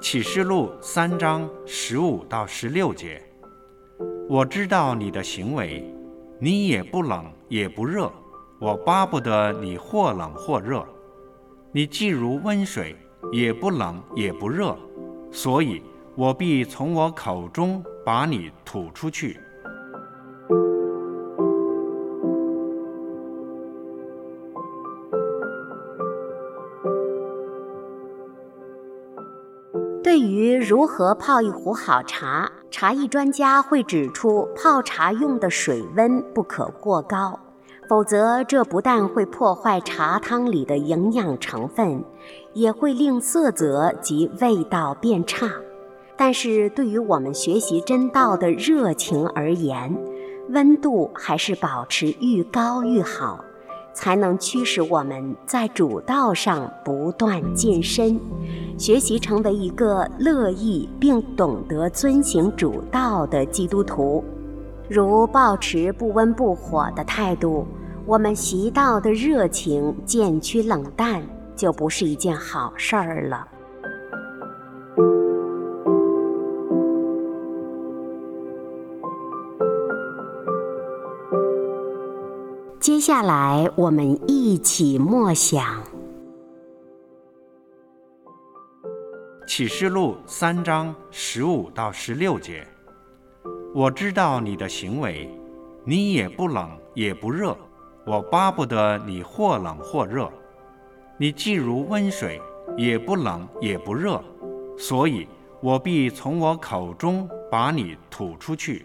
启示录三章十五到十六节，我知道你的行为，你也不冷也不热，我巴不得你或冷或热。你既如温水，也不冷也不热，所以我必从我口中把你吐出去。对于如何泡一壶好茶，茶艺专家会指出，泡茶用的水温不可过高，否则这不但会破坏茶汤里的营养成分，也会令色泽及味道变差。但是对于我们学习真道的热情而言，温度还是保持愈高愈好。才能驱使我们在主道上不断晋升，学习成为一个乐意并懂得遵行主道的基督徒。如保持不温不火的态度，我们习道的热情渐趋冷淡，就不是一件好事儿了。接下来，我们一起默想《启示录》三章十五到十六节。我知道你的行为，你也不冷也不热，我巴不得你或冷或热。你既如温水，也不冷也不热，所以我必从我口中把你吐出去。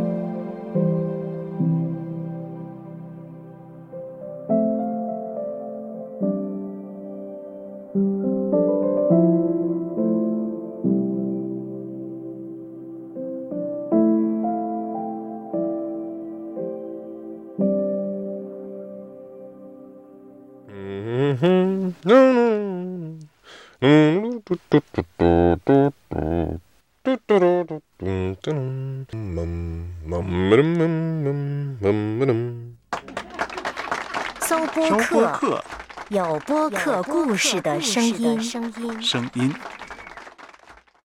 搜播客，有播客故事的声音。声音。